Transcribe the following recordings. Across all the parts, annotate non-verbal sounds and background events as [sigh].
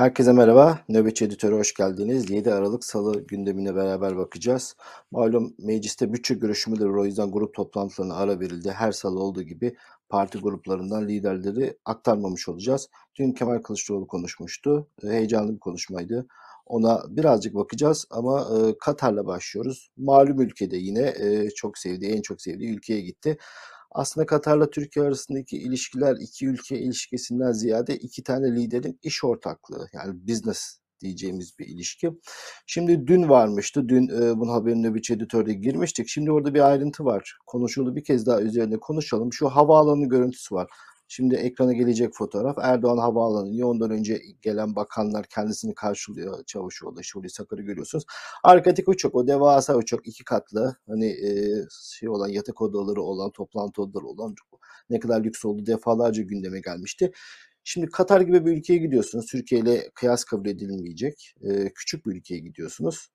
Herkese merhaba. Nöbetçi Editörü hoş geldiniz. 7 Aralık Salı gündemine beraber bakacağız. Malum mecliste bütçe görüşmeleri o yüzden grup toplantılarına ara verildi. Her salı olduğu gibi parti gruplarından liderleri aktarmamış olacağız. Dün Kemal Kılıçdaroğlu konuşmuştu. Heyecanlı bir konuşmaydı. Ona birazcık bakacağız ama e, Katar'la başlıyoruz. Malum ülkede yine e, çok sevdiği, en çok sevdiği ülkeye gitti. Aslında Katar'la Türkiye arasındaki ilişkiler iki ülke ilişkisinden ziyade iki tane liderin iş ortaklığı yani business diyeceğimiz bir ilişki. Şimdi dün varmıştı. Dün e, bunun haberine bir editörde girmiştik. Şimdi orada bir ayrıntı var. Konuşuldu bir kez daha üzerine konuşalım. Şu havaalanı görüntüsü var. Şimdi ekrana gelecek fotoğraf Erdoğan Havaalanı'nı ondan önce gelen bakanlar kendisini karşılıyor Çavuşoğlu, işte Hulusi Akar'ı görüyorsunuz. Arkadaki uçak o devasa uçak iki katlı hani e, şey olan yatak odaları olan toplantı odaları olan ne kadar lüks oldu defalarca gündeme gelmişti. Şimdi Katar gibi bir ülkeye gidiyorsunuz. Türkiye ile kıyas kabul edilmeyecek. E, küçük bir ülkeye gidiyorsunuz.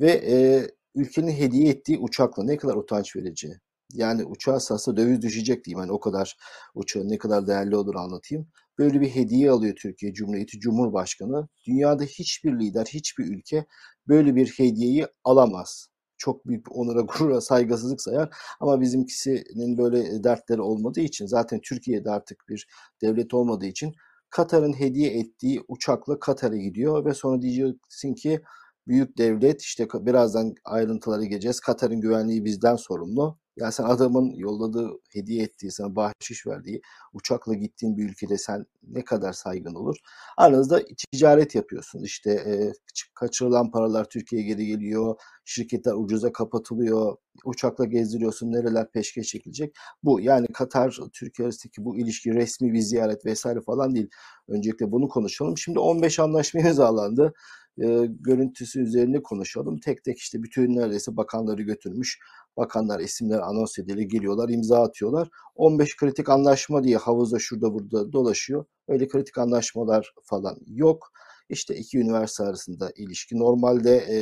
Ve e, ülkenin hediye ettiği uçakla ne kadar utanç verici. Yani uçağa satsa döviz düşecek diyeyim. Hani o kadar uçağın ne kadar değerli olur anlatayım. Böyle bir hediye alıyor Türkiye Cumhuriyeti Cumhurbaşkanı. Dünyada hiçbir lider, hiçbir ülke böyle bir hediyeyi alamaz. Çok büyük bir onura, [laughs] gurura, saygısızlık sayar. Ama bizimkisinin böyle dertleri olmadığı için zaten Türkiye'de artık bir devlet olmadığı için Katar'ın hediye ettiği uçakla Katar'a gidiyor ve sonra diyeceksin ki büyük devlet işte birazdan ayrıntılara geleceğiz. Katar'ın güvenliği bizden sorumlu. Ya sen adamın yolladığı, hediye ettiği, sana bahşiş verdiği uçakla gittiğin bir ülkede sen ne kadar saygın olur? Aranızda ticaret yapıyorsun. İşte e, kaçırılan paralar Türkiye'ye geri geliyor. Şirketler ucuza kapatılıyor. Uçakla gezdiriyorsun. Nereler peşkeş çekilecek? Bu yani Katar Türkiye arasındaki bu ilişki resmi bir ziyaret vesaire falan değil. Öncelikle bunu konuşalım. Şimdi 15 anlaşma imzalandı e, görüntüsü üzerine konuşalım. Tek tek işte bütün neredeyse bakanları götürmüş. Bakanlar isimler anons edili geliyorlar imza atıyorlar. 15 kritik anlaşma diye havuzda şurada burada dolaşıyor. Öyle kritik anlaşmalar falan yok. İşte iki üniversite arasında ilişki. Normalde e,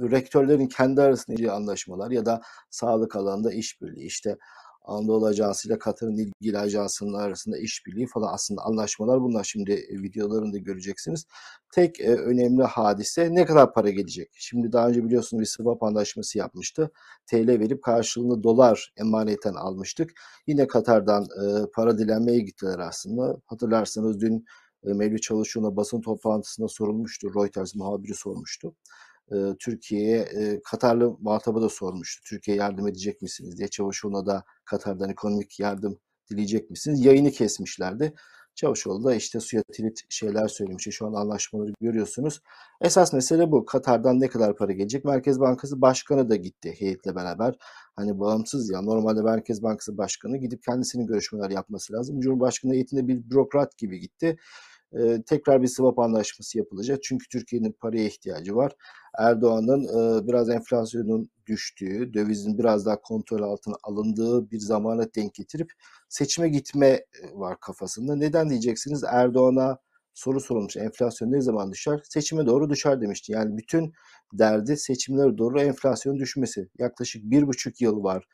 rektörlerin kendi arasında anlaşmalar ya da sağlık alanında işbirliği işte Anadolu Ajansı Katar'ın ilgili ajansının arasında işbirliği falan aslında anlaşmalar bunlar şimdi e, videolarında göreceksiniz. Tek e, önemli hadise ne kadar para gelecek? Şimdi daha önce biliyorsunuz bir swap anlaşması yapmıştı. TL verip karşılığında dolar emaneten almıştık. Yine Katar'dan e, para dilenmeye gittiler aslında. Hatırlarsanız dün e, Mevlüt Çavuşoğlu'na basın toplantısında sorulmuştu. Reuters muhabiri sormuştu. Türkiye'ye e, Katarlı muhatabı da sormuştu. Türkiye yardım edecek misiniz diye Çavuşoğlu'na da Katar'dan ekonomik yardım dileyecek misiniz? Yayını kesmişlerdi. Çavuşoğlu da işte suya tilit şeyler söylemiş. Şu an anlaşmaları görüyorsunuz. Esas mesele bu. Katar'dan ne kadar para gelecek? Merkez Bankası Başkanı da gitti heyetle beraber. Hani bağımsız ya. Normalde Merkez Bankası Başkanı gidip kendisinin görüşmeler yapması lazım. Cumhurbaşkanı heyetinde bir bürokrat gibi gitti e, tekrar bir swap anlaşması yapılacak. Çünkü Türkiye'nin paraya ihtiyacı var. Erdoğan'ın e, biraz enflasyonun düştüğü, dövizin biraz daha kontrol altına alındığı bir zamana denk getirip seçime gitme var kafasında. Neden diyeceksiniz? Erdoğan'a soru sorulmuş. Enflasyon ne zaman düşer? Seçime doğru düşer demişti. Yani bütün derdi seçimlere doğru enflasyon düşmesi. Yaklaşık bir buçuk yıl var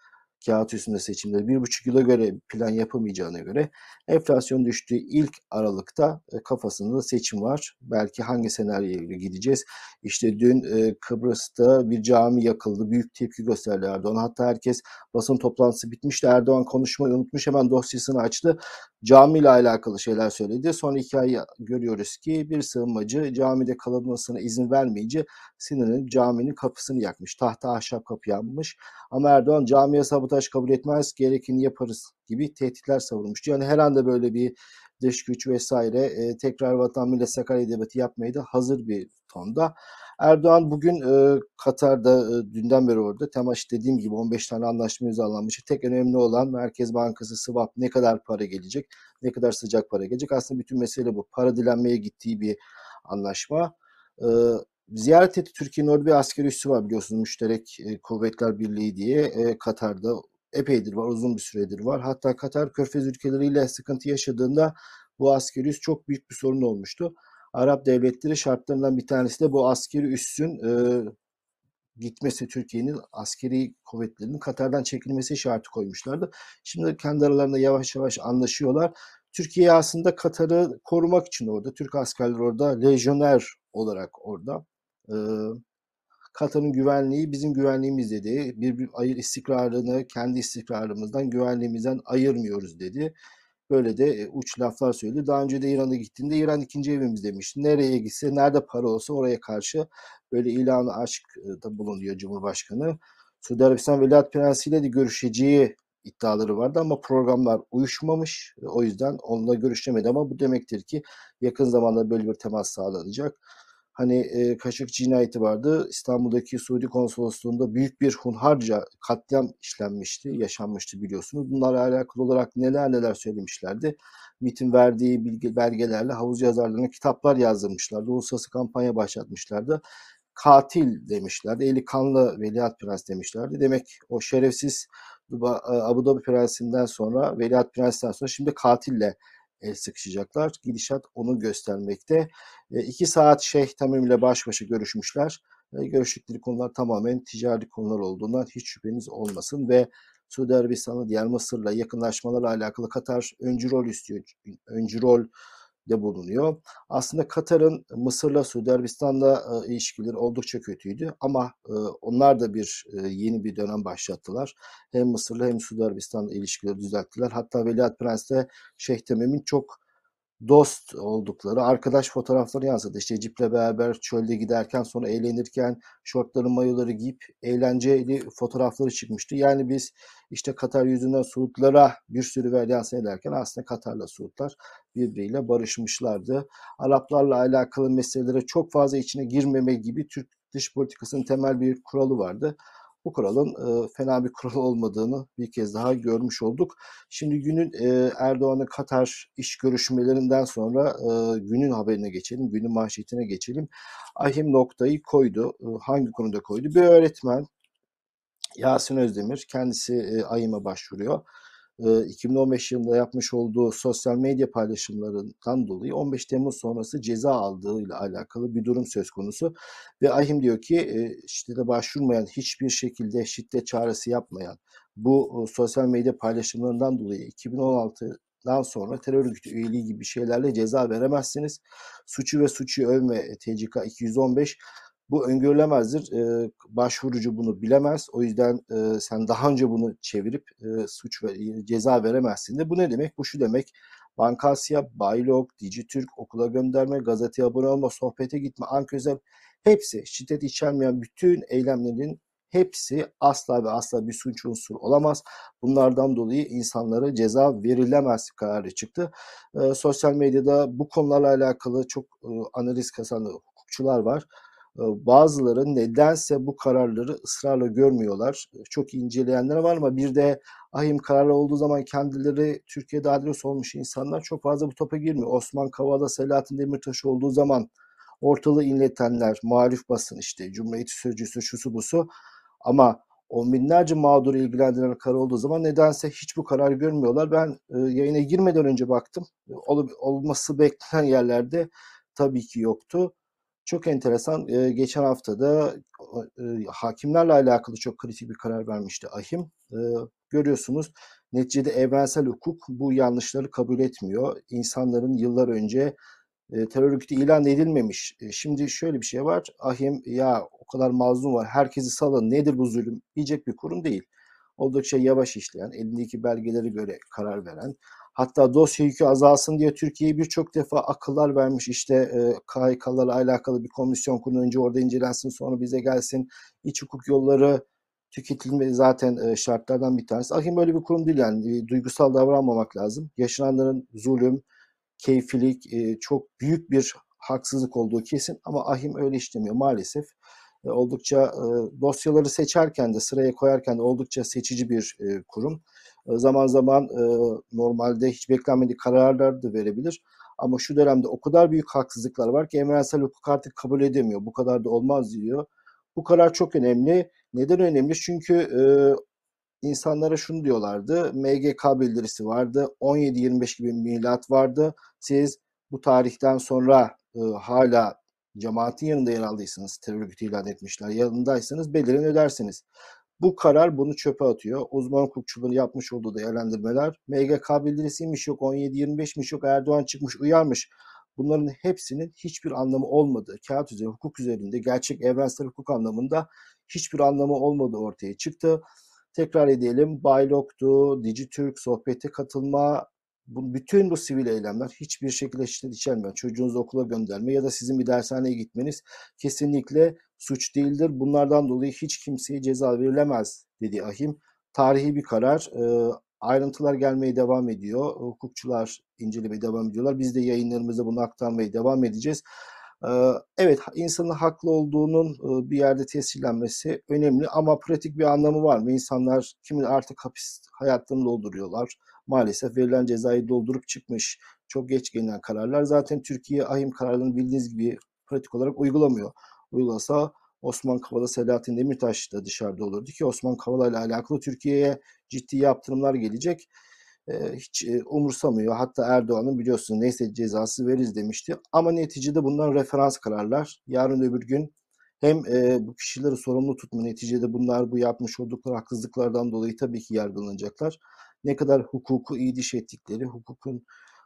kağıt üstünde seçimleri bir buçuk yıla göre plan yapamayacağına göre enflasyon düştüğü ilk Aralık'ta e, kafasında seçim var. Belki hangi senaryoya gideceğiz? İşte dün e, Kıbrıs'ta bir cami yakıldı. Büyük tepki gösterdi Erdoğan. Hatta herkes basın toplantısı bitmişti. Erdoğan konuşmayı unutmuş. Hemen dosyasını açtı. Cami ile alakalı şeyler söyledi. Sonra hikaye görüyoruz ki bir sığınmacı camide kalınmasına izin vermeyince sinirlenip caminin kapısını yakmış. Tahta ahşap kapı yanmış. Ama Erdoğan camiye sabotaj kabul etmez, gerekeni yaparız gibi tehditler savurmuştu. Yani her anda böyle bir dış güç vesaire e, tekrar vatan millet Sakarya edebiyatı yapmayı da hazır bir tonda. Erdoğan bugün e, Katar'da e, dünden beri orada. Temaş dediğim gibi 15 tane anlaşma imzalanmış. Tek önemli olan Merkez Bankası swap ne kadar para gelecek, ne kadar sıcak para gelecek. Aslında bütün mesele bu. Para dilenmeye gittiği bir anlaşma. E, ziyaret etti. Türkiye'nin orada bir askeri üssü var biliyorsunuz. Müşterek e, Kuvvetler Birliği diye e, Katar'da epeydir var, uzun bir süredir var. Hatta Katar Körfez ülkeleriyle sıkıntı yaşadığında bu askeri üs çok büyük bir sorun olmuştu. Arap devletleri şartlarından bir tanesi de bu askeri üssün e, gitmesi Türkiye'nin askeri kuvvetlerinin Katar'dan çekilmesi şartı koymuşlardı. Şimdi kendi aralarında yavaş yavaş anlaşıyorlar. Türkiye aslında Katar'ı korumak için orada. Türk askerler orada, lejyoner olarak orada. Ee, Katar'ın güvenliği bizim güvenliğimiz dedi. Bir, bir ayır istikrarını kendi istikrarımızdan, güvenliğimizden ayırmıyoruz dedi. Böyle de e, uç laflar söyledi. Daha önce de İran'a gittiğinde İran ikinci evimiz demişti. Nereye gitse, nerede para olsa oraya karşı böyle ilanı aşk e, da bulunuyor Cumhurbaşkanı. Suudi Arabistan Veliaht Prensi ile de görüşeceği iddiaları vardı ama programlar uyuşmamış. E, o yüzden onunla görüşemedi ama bu demektir ki yakın zamanda böyle bir temas sağlanacak. Hani e, Kaşık cinayeti vardı. İstanbul'daki Suudi konsolosluğunda büyük bir hunharca katliam işlenmişti, yaşanmıştı biliyorsunuz. Bunlarla alakalı olarak neler neler söylemişlerdi. MIT'in verdiği bilgi, belgelerle havuz yazarlarına kitaplar yazdırmışlardı. Uluslararası kampanya başlatmışlardı. Katil demişlerdi. Eli kanlı veliaht prens demişlerdi. Demek o şerefsiz Abu Dhabi prensinden sonra, veliaht prensten sonra şimdi katille el sıkışacaklar. Gidişat onu göstermekte. E, iki saat Şeyh Tamim ile baş başa görüşmüşler. E, görüştükleri konular tamamen ticari konular olduğundan hiç şüpheniz olmasın ve Suudi Arabistan'la diğer Mısır'la yakınlaşmalarla alakalı Katar öncü rol istiyor. Öncü rol de bulunuyor. Aslında Katar'ın Mısır'la Suudi Arabistan'la e, ilişkileri oldukça kötüydü ama e, onlar da bir e, yeni bir dönem başlattılar. Hem Mısır'la hem Suudi Arabistan'la ilişkileri düzelttiler. Hatta Veliaht Prens'le Şeyh Temim'in çok dost oldukları arkadaş fotoğrafları yansıdı. İşte ciple beraber çölde giderken sonra eğlenirken şortları mayoları giyip eğlenceli fotoğrafları çıkmıştı. Yani biz işte Katar yüzünden Suudlara bir sürü veryansı ederken aslında Katar'la Suudlar birbiriyle barışmışlardı. Araplarla alakalı meselelere çok fazla içine girmeme gibi Türk dış politikasının temel bir kuralı vardı bu kuralın e, fena bir kural olmadığını bir kez daha görmüş olduk. Şimdi günün e, Erdoğan'ın Katar iş görüşmelerinden sonra e, günün haberine geçelim, günün manşetine geçelim. Ahim noktayı koydu. E, hangi konuda koydu? Bir öğretmen Yasin Özdemir kendisi e, AYİM'e başvuruyor. 2015 yılında yapmış olduğu sosyal medya paylaşımlarından dolayı 15 Temmuz sonrası ceza aldığı ile alakalı bir durum söz konusu. Ve Ahim diyor ki şiddete başvurmayan, hiçbir şekilde şiddet çağrısı yapmayan bu sosyal medya paylaşımlarından dolayı 2016'dan sonra terör örgütü üyeliği gibi şeylerle ceza veremezsiniz. Suçu ve suçu övme TCK 215 bu öngörülemezdir. E, başvurucu bunu bilemez. O yüzden e, sen daha önce bunu çevirip e, suç ve ceza veremezsin de. Bu ne demek? Bu şu demek. Bankasya, Baylog, Dijitürk, okula gönderme, gazeteye abone olma, sohbete gitme, Anközel hepsi şiddet içermeyen bütün eylemlerin hepsi asla ve asla bir suç unsuru olamaz. Bunlardan dolayı insanlara ceza verilemez kararı çıktı. E, sosyal medyada bu konularla alakalı çok e, analiz kasan hukukçular var. Bazıları nedense bu kararları ısrarla görmüyorlar. Çok inceleyenler var ama bir de ahim kararı olduğu zaman kendileri Türkiye'de adres olmuş insanlar çok fazla bu topa girmiyor. Osman Kavala, Selahattin Demirtaş olduğu zaman ortalığı inletenler, muhalif basın işte, Cumhuriyet Sözcüsü, şusu busu ama on binlerce mağduru ilgilendiren karar olduğu zaman nedense hiç bu karar görmüyorlar. Ben e, yayına girmeden önce baktım. Ol, olması beklenen yerlerde tabii ki yoktu. Çok enteresan. E, geçen haftada e, hakimlerle alakalı çok kritik bir karar vermişti ahim. E, görüyorsunuz neticede evrensel hukuk bu yanlışları kabul etmiyor. İnsanların yıllar önce e, terör örgütü ilan edilmemiş. E, şimdi şöyle bir şey var. Ahim ya o kadar mazlum var herkesi salın nedir bu zulüm diyecek bir kurum değil. Oldukça yavaş işleyen, elindeki belgeleri göre karar veren, Hatta dosya yükü azalsın diye Türkiye'ye birçok defa akıllar vermiş. İşte e, KHK'larla alakalı bir komisyon kurun önce orada incelensin sonra bize gelsin. İç hukuk yolları tüketilme zaten e, şartlardan bir tanesi. Ahim böyle bir kurum değil yani e, duygusal davranmamak lazım. Yaşananların zulüm, keyfilik e, çok büyük bir haksızlık olduğu kesin ama ahim öyle işlemiyor maalesef. E, oldukça e, dosyaları seçerken de sıraya koyarken de oldukça seçici bir e, kurum. E, zaman zaman e, normalde hiç beklenmedik kararlar da verebilir. Ama şu dönemde o kadar büyük haksızlıklar var ki evrensel hukuk artık kabul edemiyor. Bu kadar da olmaz diyor. Bu karar çok önemli. Neden önemli? Çünkü e, insanlara şunu diyorlardı. MGK bildirisi vardı. 17-25 gibi milat vardı. Siz bu tarihten sonra e, hala cemaatin yanında yer aldıysanız, terör örgütü ilan etmişler, yanındaysanız bedelini ödersiniz. Bu karar bunu çöpe atıyor. Uzman hukukçuların yapmış olduğu değerlendirmeler. MGK bildirisiymiş yok, 17-25'miş yok, Erdoğan çıkmış uyarmış. Bunların hepsinin hiçbir anlamı olmadığı, kağıt üzerinde, hukuk üzerinde, gerçek evrensel hukuk anlamında hiçbir anlamı olmadığı ortaya çıktı. Tekrar edelim, Baylok'tu, Dijitürk, sohbete katılma, bu, bütün bu sivil eylemler hiçbir şekilde şiddet içermiyor. Çocuğunuzu okula gönderme ya da sizin bir dershaneye gitmeniz kesinlikle suç değildir. Bunlardan dolayı hiç kimseye ceza verilemez dedi Ahim. Tarihi bir karar. E, ayrıntılar gelmeye devam ediyor. Hukukçular incelemeye devam ediyorlar. Biz de yayınlarımızda bunu aktarmaya devam edeceğiz. Evet, insanın haklı olduğunun bir yerde tescillenmesi önemli ama pratik bir anlamı var mı? İnsanlar kimin artık hapis hayatlarını dolduruyorlar. Maalesef verilen cezayı doldurup çıkmış. Çok geç gelinen kararlar. Zaten Türkiye ahim kararlarını bildiğiniz gibi pratik olarak uygulamıyor. Uygulasa Osman Kavala, Selahattin Demirtaş da dışarıda olurdu ki Osman Kavala ile alakalı Türkiye'ye ciddi yaptırımlar gelecek. Ee, hiç e, umursamıyor. Hatta Erdoğan'ın biliyorsun neyse cezası veririz demişti. Ama neticede bunlar referans kararlar. Yarın öbür gün hem e, bu kişileri sorumlu tutma neticede bunlar bu yapmış oldukları haksızlıklardan dolayı tabii ki yargılanacaklar. Ne kadar hukuku iyi diş ettikleri, hukukun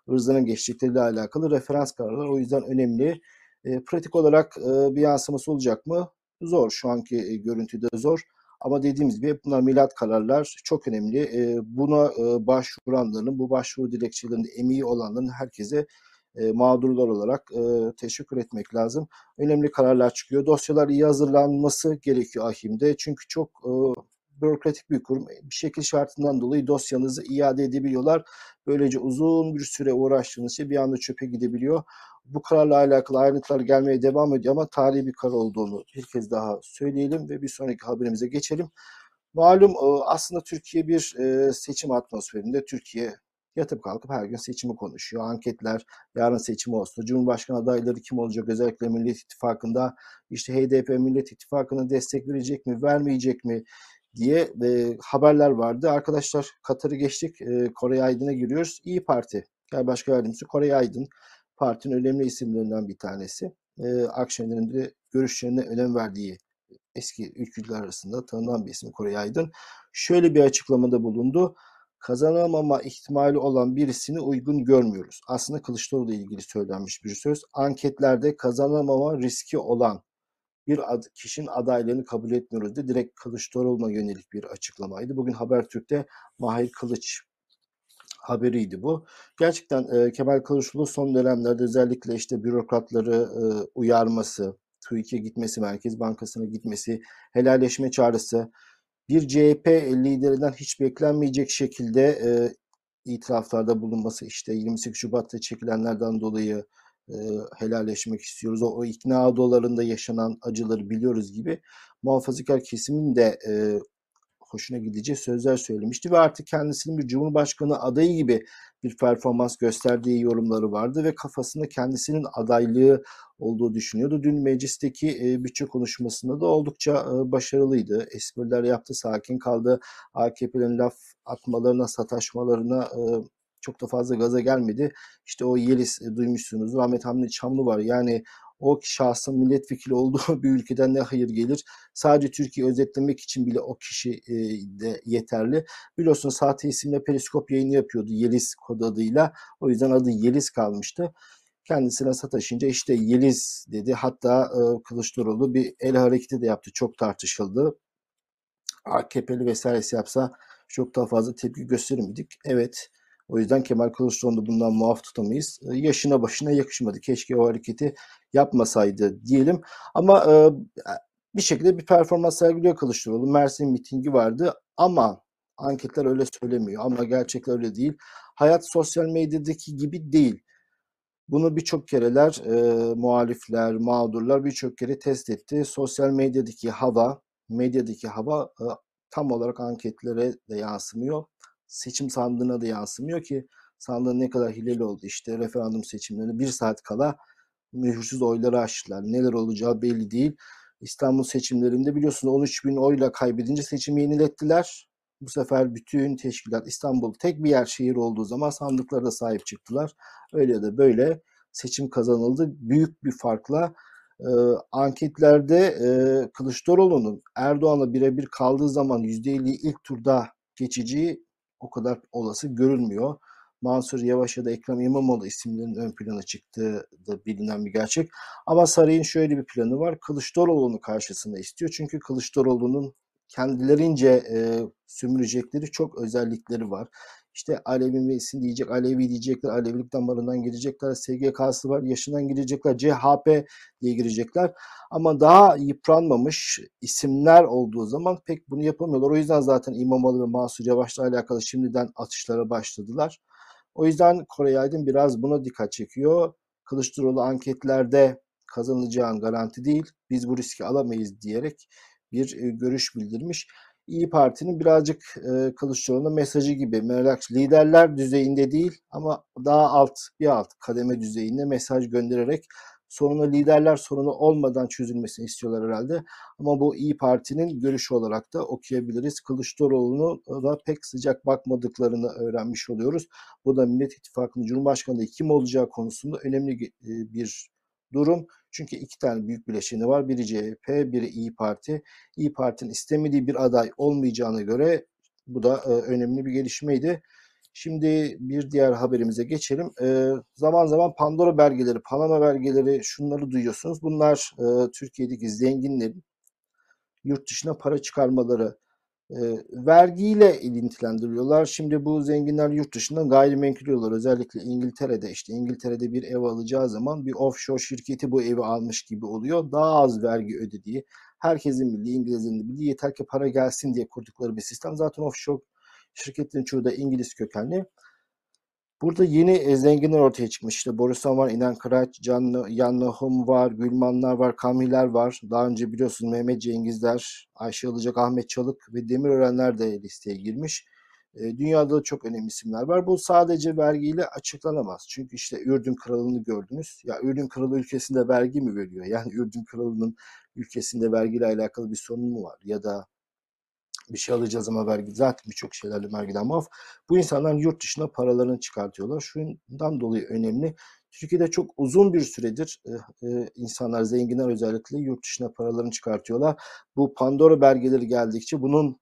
ırzına geçtikleriyle alakalı referans kararlar. O yüzden önemli. E, pratik olarak e, bir yansıması olacak mı? Zor. Şu anki e, görüntüde zor. Ama dediğimiz gibi bunlar milat kararlar çok önemli. E, buna e, başvuranların, bu başvuru dilekçelerinde emeği olanların herkese e, mağdurlar olarak e, teşekkür etmek lazım. Önemli kararlar çıkıyor. Dosyalar iyi hazırlanması gerekiyor ahimde. Çünkü çok e, bürokratik bir kurum. Bir şekil şartından dolayı dosyanızı iade edebiliyorlar. Böylece uzun bir süre uğraştığınız şey bir anda çöpe gidebiliyor. Bu kararla alakalı ayrıntılar gelmeye devam ediyor ama tarihi bir karar olduğunu bir kez daha söyleyelim ve bir sonraki haberimize geçelim. Malum e, aslında Türkiye bir e, seçim atmosferinde. Türkiye yatıp kalkıp her gün seçimi konuşuyor. Anketler yarın seçim olsun. Cumhurbaşkanı adayları kim olacak? Özellikle Millet İttifakı'nda işte HDP Millet İttifakı'na destek verecek mi, vermeyecek mi diye e, haberler vardı. Arkadaşlar Katar'ı geçtik. E, Kore Aydın'a giriyoruz. İyi Parti. Genel Başkan Yardımcısı Kore Aydın. Partinin önemli isimlerinden bir tanesi. E, Akşener'in de görüşlerine önem verdiği eski ülkücüler arasında tanınan bir isim Kore Aydın. Şöyle bir açıklamada bulundu. Kazanamama ihtimali olan birisini uygun görmüyoruz. Aslında Kılıçdaroğlu ile ilgili söylenmiş bir söz. Anketlerde kazanamama riski olan bir ad, kişinin adaylığını kabul etmiyoruz diye direkt Kılıçdaroğlu'na yönelik bir açıklamaydı. Bugün Habertürk'te Mahir Kılıç haberiydi bu. Gerçekten e, Kemal Kılıçdaroğlu son dönemlerde özellikle işte bürokratları e, uyarması, TÜİK'e gitmesi, Merkez Bankası'na gitmesi, helalleşme çağrısı, bir CHP liderinden hiç beklenmeyecek şekilde e, itiraflarda bulunması işte 28 Şubat'ta çekilenlerden dolayı e, helalleşmek istiyoruz. O, o ikna odalarında yaşanan acıları biliyoruz gibi muhafazakar kesimin de e, hoşuna gideceği sözler söylemişti ve artık kendisinin bir cumhurbaşkanı adayı gibi bir performans gösterdiği yorumları vardı ve kafasında kendisinin adaylığı olduğu düşünüyordu. Dün meclisteki e, bütçe konuşmasında da oldukça başarılıydı. Espriler yaptı, sakin kaldı. AKP'nin laf atmalarına, sataşmalarına çok da fazla gaza gelmedi. İşte o Yeliz e, duymuşsunuz. Ahmet Hamdi Çamlı var. Yani o şahsın milletvekili olduğu [laughs] bir ülkeden ne hayır gelir? Sadece Türkiye özetlemek için bile o kişi e, de yeterli. Biliyorsunuz sahte isimle periskop yayını yapıyordu Yeliz kod adıyla. O yüzden adı Yeliz kalmıştı. Kendisine sataşınca işte Yeliz dedi. Hatta e, Kılıçdaroğlu bir el hareketi de yaptı. Çok tartışıldı. AKP'li vesairesi yapsa çok daha fazla tepki göstermedik. Evet o yüzden Kemal Kılıçdaroğlu bundan muaf tutamayız. E, yaşına başına yakışmadı. Keşke o hareketi yapmasaydı diyelim. Ama e, bir şekilde bir performans sergiliyor Kılıçdaroğlu. Mersin mitingi vardı ama anketler öyle söylemiyor. Ama gerçekler öyle değil. Hayat sosyal medyadaki gibi değil. Bunu birçok kereler e, muhalifler, mağdurlar birçok kere test etti. Sosyal medyadaki hava, medyadaki hava e, tam olarak anketlere de yansımıyor seçim sandığına da yansımıyor ki sandığın ne kadar hileli oldu işte referandum seçimlerinde bir saat kala mühürsüz oyları açtılar. Neler olacağı belli değil. İstanbul seçimlerinde biliyorsunuz 13 bin oyla kaybedince seçimi yenilettiler. Bu sefer bütün teşkilat İstanbul tek bir yer şehir olduğu zaman sandıklara da sahip çıktılar. Öyle ya da böyle seçim kazanıldı. Büyük bir farkla e, anketlerde e, Kılıçdaroğlu'nun Erdoğan'la birebir kaldığı zaman %50 ilk turda geçeceği o kadar olası görülmüyor. Mansur Yavaş ya da Ekrem İmamoğlu isimlerinin ön plana çıktığı da bilinen bir gerçek. Ama sarayın şöyle bir planı var. Kılıçdaroğlu'nu karşısında istiyor. Çünkü Kılıçdaroğlu'nun kendilerince e, sömürecekleri çok özellikleri var. İşte Alevi misin diyecek, Alevi diyecekler, Alevilik damarından girecekler, SGK'sı var, yaşından girecekler, CHP diye girecekler. Ama daha yıpranmamış isimler olduğu zaman pek bunu yapamıyorlar. O yüzden zaten İmamoğlu ve Mansur Yavaş'la alakalı şimdiden atışlara başladılar. O yüzden Kore Aydın biraz buna dikkat çekiyor. Kılıçdaroğlu anketlerde kazanılacağın garanti değil. Biz bu riski alamayız diyerek bir e, görüş bildirmiş. İyi Parti'nin birazcık e, Kılıçdaroğlu'na mesajı gibi merak liderler düzeyinde değil ama daha alt bir alt kademe düzeyinde mesaj göndererek sorunu liderler sorunu olmadan çözülmesini istiyorlar herhalde. Ama bu İyi Parti'nin görüşü olarak da okuyabiliriz. Kılıçdaroğlu'nu da pek sıcak bakmadıklarını öğrenmiş oluyoruz. Bu da Millet İttifakı'nın Cumhurbaşkanı kim olacağı konusunda önemli e, bir durum. Çünkü iki tane büyük bileşeni var. Biri CHP, biri İyi Parti. İyi Parti'nin istemediği bir aday olmayacağına göre bu da e, önemli bir gelişmeydi. Şimdi bir diğer haberimize geçelim. E, zaman zaman Pandora belgeleri, Panama belgeleri şunları duyuyorsunuz. Bunlar e, Türkiye'deki zenginlerin yurt dışına para çıkarmaları e, vergiyle ilintilendiriyorlar. Şimdi bu zenginler yurt dışından gayrimenkul yollar özellikle İngiltere'de işte İngiltere'de bir ev alacağı zaman bir offshore şirketi bu evi almış gibi oluyor. Daha az vergi ödediği, herkesin bildiği, İngilizlerin de bildiği yeter ki para gelsin diye kurdukları bir sistem. Zaten offshore şirketlerin çoğu da İngiliz kökenli. Burada yeni e, zenginler ortaya çıkmış. İşte Borusan var, İnan Kıraç, Can, Yan Nahum var, Gülmanlar var, Kamiler var. Daha önce biliyorsunuz Mehmet Cengizler, Ayşe Ilıcak, Ahmet Çalık ve Demirörenler de listeye girmiş. E, dünyada da çok önemli isimler var. Bu sadece vergiyle açıklanamaz. Çünkü işte Ürdün Kralı'nı gördünüz. Ya Ürdün Kralı ülkesinde vergi mi veriyor? Yani Ürdün Kralı'nın ülkesinde vergiyle alakalı bir sorun mu var? Ya da bir şey alacağız ama vergi zaten birçok şeylerle vergiden muaf. Bu insanlar yurt dışına paralarını çıkartıyorlar. Şundan dolayı önemli. Türkiye'de çok uzun bir süredir e, e, insanlar, zenginler özellikle yurt dışına paralarını çıkartıyorlar. Bu Pandora belgeleri geldikçe bunun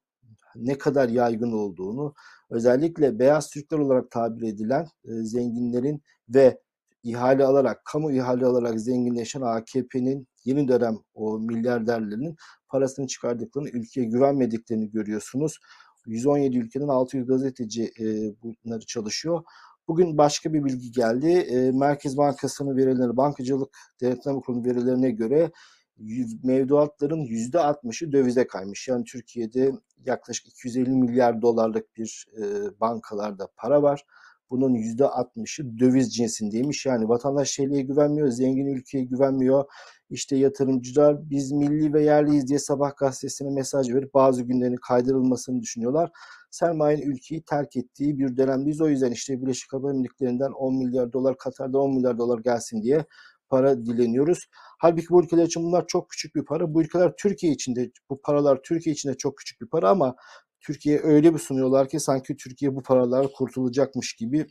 ne kadar yaygın olduğunu, özellikle beyaz Türkler olarak tabir edilen e, zenginlerin ve ihale alarak, kamu ihale alarak zenginleşen AKP'nin yeni dönem o milyarderlerinin parasını çıkardıklarını, ülkeye güvenmediklerini görüyorsunuz. 117 ülkeden 600 gazeteci e, bunları çalışıyor. Bugün başka bir bilgi geldi. E, Merkez Bankası'nın verileri, Bankacılık Denetleme Kurulu verilerine göre mevduatların %60'ı dövize kaymış. Yani Türkiye'de yaklaşık 250 milyar dolarlık bir e, bankalarda para var. Bunun %60'ı döviz cinsindeymiş. Yani vatandaş şeyliğe güvenmiyor, zengin ülkeye güvenmiyor. İşte yatırımcılar biz milli ve yerliyiz diye sabah gazetesine mesaj verip bazı günlerin kaydırılmasını düşünüyorlar. Sermayenin ülkeyi terk ettiği bir dönemdeyiz. O yüzden işte Birleşik Arap Emirlikleri'nden 10 milyar dolar, Katar'da 10 milyar dolar gelsin diye para dileniyoruz. Halbuki bu ülkeler için bunlar çok küçük bir para. Bu ülkeler Türkiye içinde, bu paralar Türkiye içinde çok küçük bir para ama Türkiye öyle bir sunuyorlar ki sanki Türkiye bu paralar kurtulacakmış gibi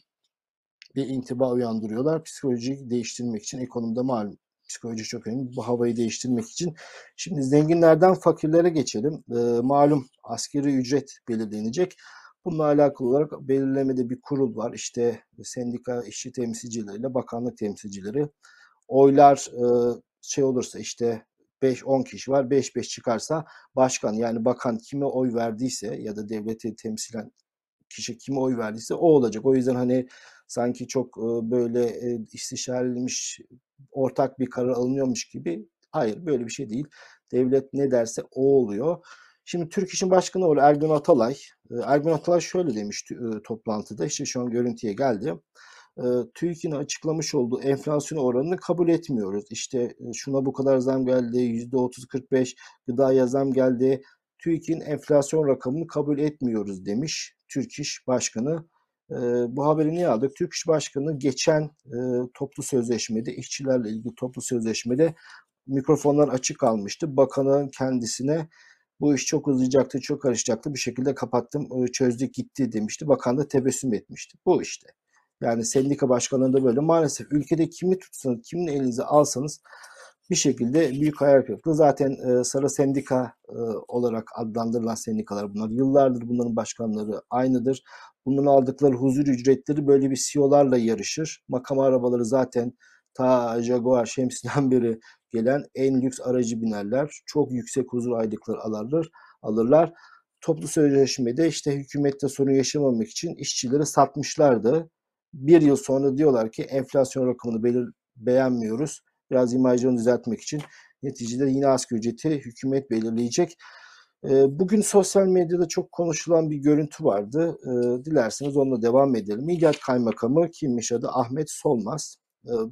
bir intiba uyandırıyorlar. Psikolojiyi değiştirmek için ekonomide malum psikoloji çok önemli. Bu havayı değiştirmek için. Şimdi zenginlerden fakirlere geçelim. E, malum askeri ücret belirlenecek. Bununla alakalı olarak belirlemede bir kurul var. İşte sendika işçi temsilcileriyle bakanlık temsilcileri. Oylar e, şey olursa işte 5-10 kişi var. 5-5 çıkarsa başkan yani bakan kime oy verdiyse ya da devleti temsilen kişi kime oy verdiyse o olacak. O yüzden hani sanki çok böyle istişarelmiş ortak bir karar alınıyormuş gibi. Hayır böyle bir şey değil. Devlet ne derse o oluyor. Şimdi Türk İş'in başkanı var Ergun Atalay. Ergun Atalay şöyle demiş toplantıda işte şu an görüntüye geldi. TÜİK'in açıklamış olduğu enflasyon oranını kabul etmiyoruz. İşte şuna bu kadar zam geldi, %30-45 gıdaya zam geldi. TÜİK'in enflasyon rakamını kabul etmiyoruz demiş Türk İş Başkanı. bu haberi niye aldık? Türk İş Başkanı geçen toplu sözleşmede, işçilerle ilgili toplu sözleşmede mikrofonlar açık kalmıştı. Bakanın kendisine bu iş çok uzayacaktı, çok karışacaktı. Bir şekilde kapattım, çözdük gitti demişti. Bakan da tebessüm etmişti. Bu işte. Yani sendika başkanlarında böyle maalesef ülkede kimi tutsanız, kimin elinize alsanız bir şekilde büyük hayal kırıklığı. Zaten e, sarı sendika e, olarak adlandırılan sendikalar bunlar. Yıllardır bunların başkanları aynıdır. Bunların aldıkları huzur ücretleri böyle bir CEO'larla yarışır. Makam arabaları zaten ta Jaguar Şemsi'den [laughs] beri gelen en lüks aracı binerler. Çok yüksek huzur aylıkları alırlar. alırlar. Toplu sözleşmede işte hükümette sorun yaşamamak için işçileri satmışlardı. Bir yıl sonra diyorlar ki enflasyon rakamını belir, beğenmiyoruz. Biraz imajlarını düzeltmek için neticede yine asgari ücreti hükümet belirleyecek. Bugün sosyal medyada çok konuşulan bir görüntü vardı. Dilerseniz onunla devam edelim. Midyat Kaymakamı kimmiş adı? Ahmet Solmaz.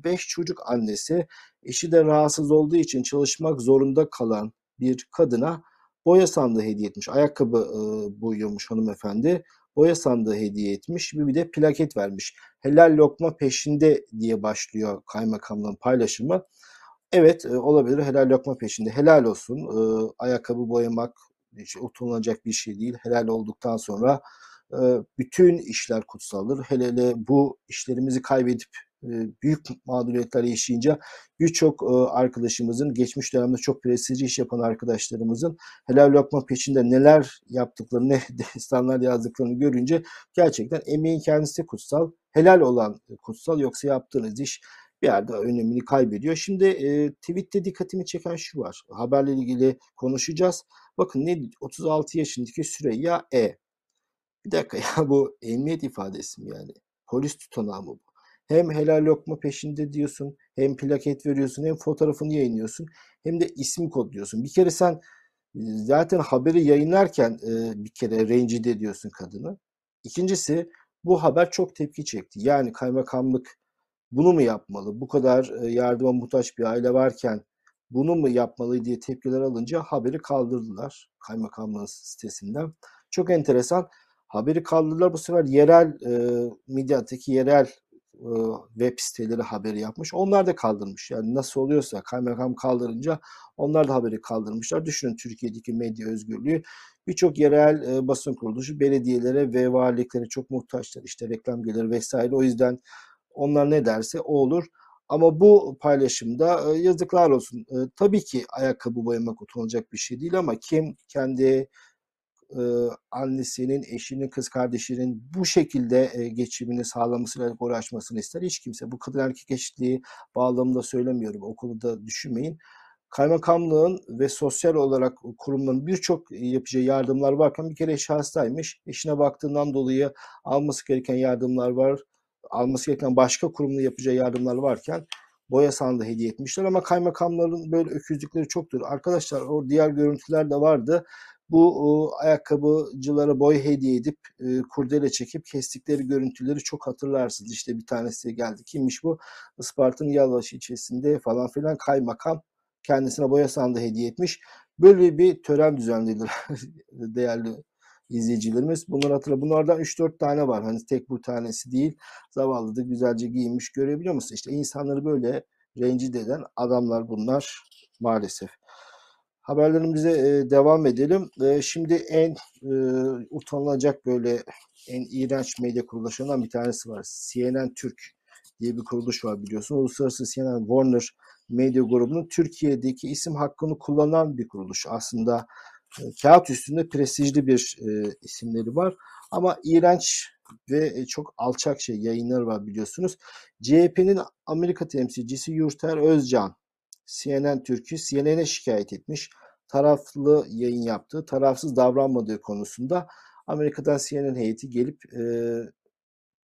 Beş çocuk annesi, eşi de rahatsız olduğu için çalışmak zorunda kalan bir kadına boya sandığı hediye etmiş. Ayakkabı boyuyormuş hanımefendi. Boya sandığı hediye etmiş bir de plaket vermiş. Helal lokma peşinde diye başlıyor kaymakamlığın paylaşımı. Evet olabilir helal lokma peşinde. Helal olsun. ayakkabı boyamak hiç utanılacak bir şey değil. Helal olduktan sonra bütün işler kutsaldır. Hele hele bu işlerimizi kaybedip büyük mağduriyetler yaşayınca birçok arkadaşımızın geçmiş dönemde çok prestijli iş yapan arkadaşlarımızın helal lokma peşinde neler yaptıklarını, ne [laughs] destanlar yazdıklarını görünce gerçekten emeğin kendisi kutsal. Helal olan kutsal yoksa yaptığınız iş bir yerde önemini kaybediyor. Şimdi e, tweette dikkatimi çeken şu var. Haberle ilgili konuşacağız. Bakın ne 36 yaşındaki Süreyya E. Bir dakika ya [laughs] bu emniyet ifadesi mi yani? Polis tutanağı mı bu? Hem helal lokma peşinde diyorsun, hem plaket veriyorsun, hem fotoğrafını yayınlıyorsun, hem de ismi kodluyorsun. Bir kere sen zaten haberi yayınlarken e, bir kere rencide ediyorsun kadını. İkincisi bu haber çok tepki çekti. Yani kaymakamlık bunu mu yapmalı? Bu kadar e, yardıma muhtaç bir aile varken bunu mu yapmalı diye tepkiler alınca haberi kaldırdılar kaymakamlığın sitesinden. Çok enteresan. Haberi kaldırdılar bu sefer yerel e, medyattaki yerel web siteleri haberi yapmış. Onlar da kaldırmış. Yani nasıl oluyorsa kaymakam kaldırınca onlar da haberi kaldırmışlar. Düşünün Türkiye'deki medya özgürlüğü. Birçok yerel basın kuruluşu belediyelere ve valiliklere çok muhtaçlar. İşte reklam gelir vesaire. O yüzden onlar ne derse o olur. Ama bu paylaşımda e, yazıklar olsun. Tabii ki ayakkabı boyamak utanılacak bir şey değil ama kim kendi e, annesinin, eşinin, kız kardeşinin bu şekilde e, geçimini sağlamasıyla uğraşmasını ister. Hiç kimse bu kadın erkek eşitliği bağlamında söylemiyorum. O konuda düşünmeyin. Kaymakamlığın ve sosyal olarak kurumların birçok yapacağı yardımlar varken bir kere eşi. Eşine baktığından dolayı alması gereken yardımlar var. Alması gereken başka kurumla yapacağı yardımlar varken boya sandığı hediye etmişler ama kaymakamların böyle öküzlükleri çoktur. Arkadaşlar o diğer görüntüler de vardı bu ayakkabıcılara boy hediye edip e, kurdele çekip kestikleri görüntüleri çok hatırlarsınız. İşte bir tanesi geldi. Kimmiş bu? Isparta'nın Yalvaç ilçesinde falan filan kaymakam kendisine boya sandığı hediye etmiş. Böyle bir tören düzenlediler [laughs] değerli izleyicilerimiz. Bunları hatırla. Bunlardan 3-4 tane var. Hani tek bu tanesi değil. Zavallı da güzelce giyinmiş. Görebiliyor musun? İşte insanları böyle rencide eden adamlar bunlar maalesef. Haberlerimize e, devam edelim. E, şimdi en e, utanılacak böyle en iğrenç medya kuruluşlarından bir tanesi var. CNN Türk diye bir kuruluş var biliyorsun. Uluslararası CNN Warner Medya Grubu'nun Türkiye'deki isim hakkını kullanan bir kuruluş. Aslında kağıt üstünde prestijli bir e, isimleri var. Ama iğrenç ve çok alçak şey yayınlar var biliyorsunuz. CHP'nin Amerika temsilcisi Yurter Özcan CNN Türk'ü CNN'e şikayet etmiş. Taraflı yayın yaptığı, tarafsız davranmadığı konusunda Amerika'dan CNN heyeti gelip e,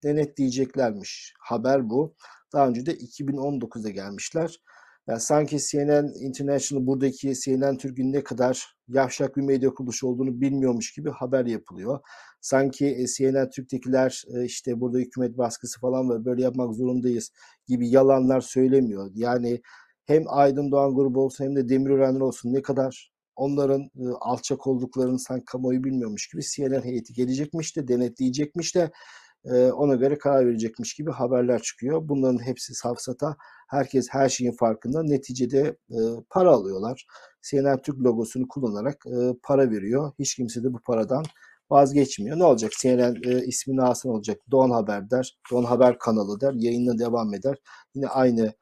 denetleyeceklermiş. Haber bu. Daha önce de 2019'da gelmişler. Yani sanki CNN International buradaki CNN Türk'ün ne kadar yavşak bir medya kuruluşu olduğunu bilmiyormuş gibi haber yapılıyor. Sanki CNN Türk'tekiler işte burada hükümet baskısı falan var böyle yapmak zorundayız gibi yalanlar söylemiyor. Yani hem Aydın Doğan grubu olsun hem de Demirörenler olsun ne kadar onların e, alçak olduklarını sanki kamuoyu bilmiyormuş gibi CNN heyeti gelecekmiş de denetleyecekmiş de e, ona göre karar verecekmiş gibi haberler çıkıyor. Bunların hepsi safsata. Herkes her şeyin farkında. Neticede e, para alıyorlar. CNN Türk logosunu kullanarak e, para veriyor. Hiç kimse de bu paradan vazgeçmiyor. Ne olacak? CNN e, ismini alsın olacak. Doğan Haber der. Doğan Haber kanalı der. Yayınına devam eder. Yine aynı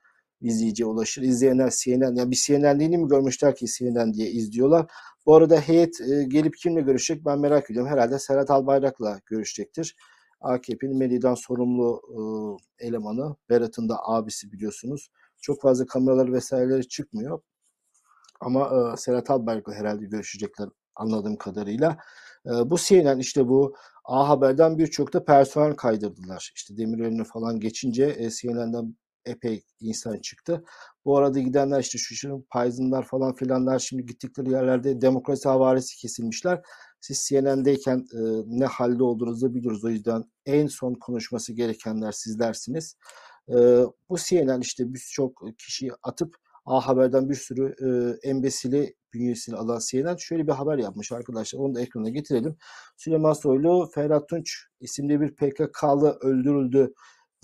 izleyiciye ulaşır. İzleyenler CNN, yani bir CNN'liğini mi görmüşler ki CNN diye izliyorlar. Bu arada heyet e, gelip kimle görüşecek ben merak ediyorum. Herhalde Serhat Albayrak'la görüşecektir. AKP'nin medyadan sorumlu e, elemanı. Berat'ın da abisi biliyorsunuz. Çok fazla kameralar vesaireleri çıkmıyor. Ama e, Serhat Albayrak'la herhalde görüşecekler anladığım kadarıyla. E, bu CNN işte bu A Haber'den birçok da personel kaydırdılar. İşte Demirel'ini falan geçince e, CNN'den epey insan çıktı. Bu arada gidenler işte şu şunun Payzınlar falan filanlar şimdi gittikleri yerlerde demokrasi havarisi kesilmişler. Siz CNN'deyken e, ne halde olduğunuzu biliyoruz. O yüzden en son konuşması gerekenler sizlersiniz. E, bu CNN işte birçok kişiyi atıp A Haber'den bir sürü e, embesili bünyesini alan CNN şöyle bir haber yapmış arkadaşlar. Onu da ekrana getirelim. Süleyman Soylu, Ferhat Tunç isimli bir PKK'lı öldürüldü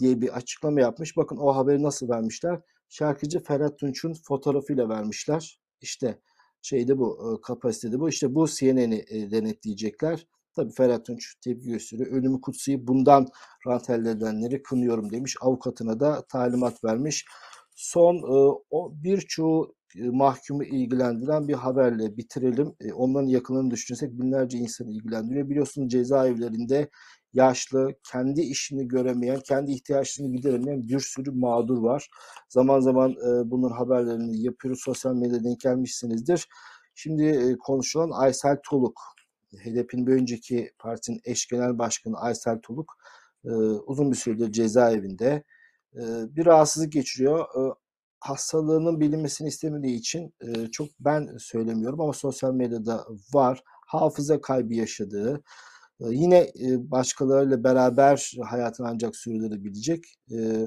diye bir açıklama yapmış. Bakın o haberi nasıl vermişler? Şarkıcı Ferhat Tunç'un fotoğrafıyla vermişler. İşte şeyde bu e, kapasitede bu. İşte bu CNN'i e, denetleyecekler. Tabii Ferhat Tunç tepki gösteriyor. Ölümü kutsayıp bundan rant edenleri kınıyorum demiş. Avukatına da talimat vermiş. Son e, birçoğu mahkumu ilgilendiren bir haberle bitirelim. Onların yakınını düşünsek binlerce insanı ilgilendiriyor. Biliyorsunuz cezaevlerinde yaşlı, kendi işini göremeyen, kendi ihtiyaçlarını gideremeyen bir sürü mağdur var. Zaman zaman e, bunun haberlerini yapıyoruz. Sosyal medyada denk gelmişsinizdir. Şimdi e, konuşulan Aysel Toluk. HDP'nin bir önceki partinin eş genel başkanı Aysel Toluk e, uzun bir süredir cezaevinde e, bir rahatsızlık geçiriyor. E, hastalığının bilinmesini istemediği için e, çok ben söylemiyorum ama sosyal medyada var. Hafıza kaybı yaşadığı, Yine başkalarıyla beraber hayatını ancak sürdürebilecek.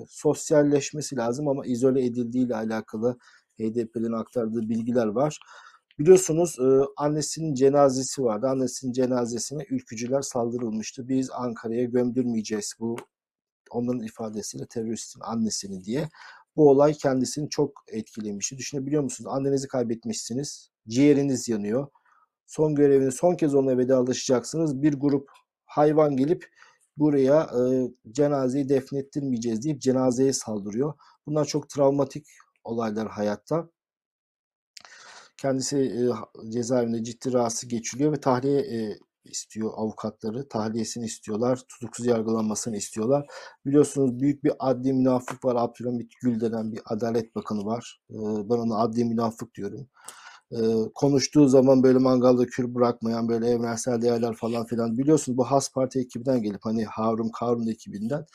Sosyalleşmesi lazım ama izole edildiği ile alakalı HDP'nin aktardığı bilgiler var. Biliyorsunuz annesinin cenazesi vardı. Annesinin cenazesine ülkücüler saldırılmıştı. Biz Ankara'ya gömdürmeyeceğiz bu onların ifadesiyle teröristin annesini diye. Bu olay kendisini çok etkilemişti. Düşünebiliyor musunuz? Annenizi kaybetmişsiniz. Ciğeriniz yanıyor son görevini son kez onunla vedalaşacaksınız. Bir grup hayvan gelip buraya e, cenazeyi defnettirmeyeceğiz deyip cenazeye saldırıyor. Bunlar çok travmatik olaylar hayatta. Kendisi e, cezaevinde ciddi rahatsız geçiriyor ve tahliye e, istiyor avukatları. Tahliyesini istiyorlar. Tutuksuz yargılanmasını istiyorlar. Biliyorsunuz büyük bir adli münafık var. Abdülhamit Gül denen bir adalet bakanı var. E, ben ona adli münafık diyorum konuştuğu zaman böyle mangalda kül bırakmayan böyle evrensel değerler falan filan biliyorsunuz bu Has Parti ekibinden gelip hani Harun Karun ekibinden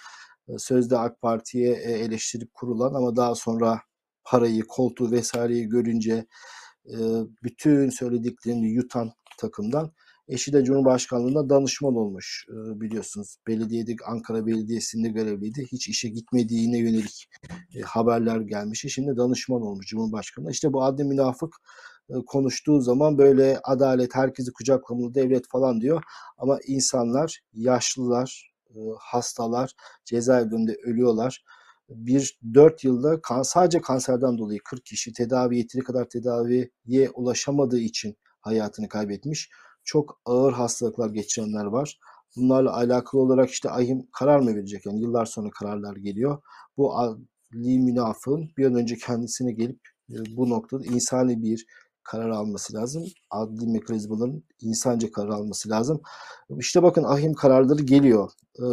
sözde AK Parti'ye e, eleştirip kurulan ama daha sonra parayı, koltuğu vesaireyi görünce bütün söylediklerini yutan takımdan eşi de Cumhurbaşkanlığında danışman olmuş biliyorsunuz. Belediyede Ankara Belediyesi'nde görevliydi. Hiç işe gitmediğine yönelik haberler gelmişti. Şimdi danışman olmuş Cumhurbaşkanı. İşte bu adli münafık konuştuğu zaman böyle adalet, herkesi kucaklamalı devlet falan diyor. Ama insanlar, yaşlılar, hastalar cezaevinde ölüyorlar. Bir dört yılda kan, sadece kanserden dolayı 40 kişi tedavi yeteri kadar tedaviye ulaşamadığı için hayatını kaybetmiş. Çok ağır hastalıklar geçirenler var. Bunlarla alakalı olarak işte ahim karar mı verecek? Yani yıllar sonra kararlar geliyor. Bu Ali Münafık'ın bir an önce kendisine gelip bu noktada insani bir karar alması lazım. Adli mekanizmaların insanca karar alması lazım. İşte bakın ahim kararları geliyor. Ee,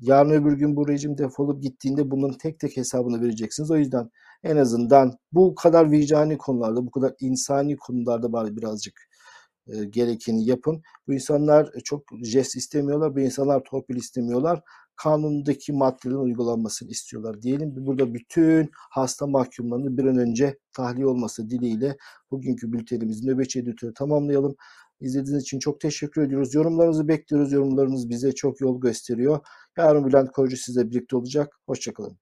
yarın öbür gün bu rejim defolup gittiğinde bunun tek tek hesabını vereceksiniz. O yüzden en azından bu kadar vicdani konularda, bu kadar insani konularda bari birazcık e, gerekeni yapın. Bu insanlar çok jest istemiyorlar, bu insanlar torpil istemiyorlar kanundaki maddelerin uygulanmasını istiyorlar. Diyelim burada bütün hasta mahkumlarının bir an önce tahliye olması dileğiyle bugünkü bültenimizin nöbetçi editörü tamamlayalım. İzlediğiniz için çok teşekkür ediyoruz. Yorumlarınızı bekliyoruz. Yorumlarınız bize çok yol gösteriyor. Yarın Bülent Korucu sizle birlikte olacak. Hoşçakalın.